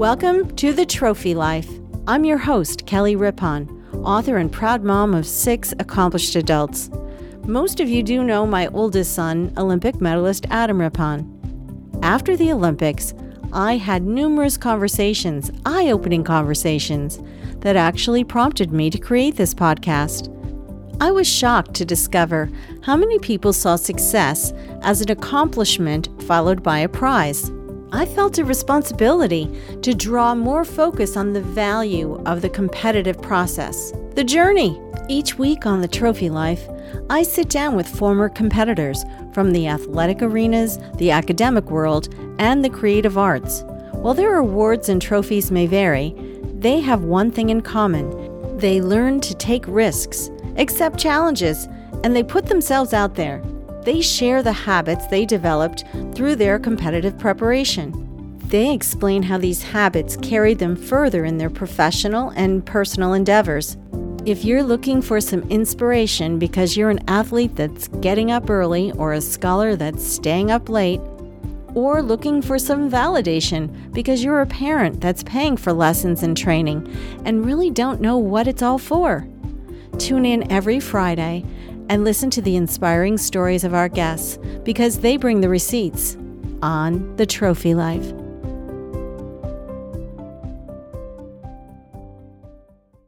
Welcome to The Trophy Life. I'm your host, Kelly Rippon, author and proud mom of six accomplished adults. Most of you do know my oldest son, Olympic medalist Adam Rippon. After the Olympics, I had numerous conversations, eye opening conversations, that actually prompted me to create this podcast. I was shocked to discover how many people saw success as an accomplishment followed by a prize. I felt a responsibility to draw more focus on the value of the competitive process, the journey. Each week on the Trophy Life, I sit down with former competitors from the athletic arenas, the academic world, and the creative arts. While their awards and trophies may vary, they have one thing in common they learn to take risks, accept challenges, and they put themselves out there. They share the habits they developed through their competitive preparation. They explain how these habits carried them further in their professional and personal endeavors. If you're looking for some inspiration because you're an athlete that's getting up early or a scholar that's staying up late, or looking for some validation because you're a parent that's paying for lessons and training and really don't know what it's all for, tune in every Friday and listen to the inspiring stories of our guests because they bring the receipts on the Trophy Life.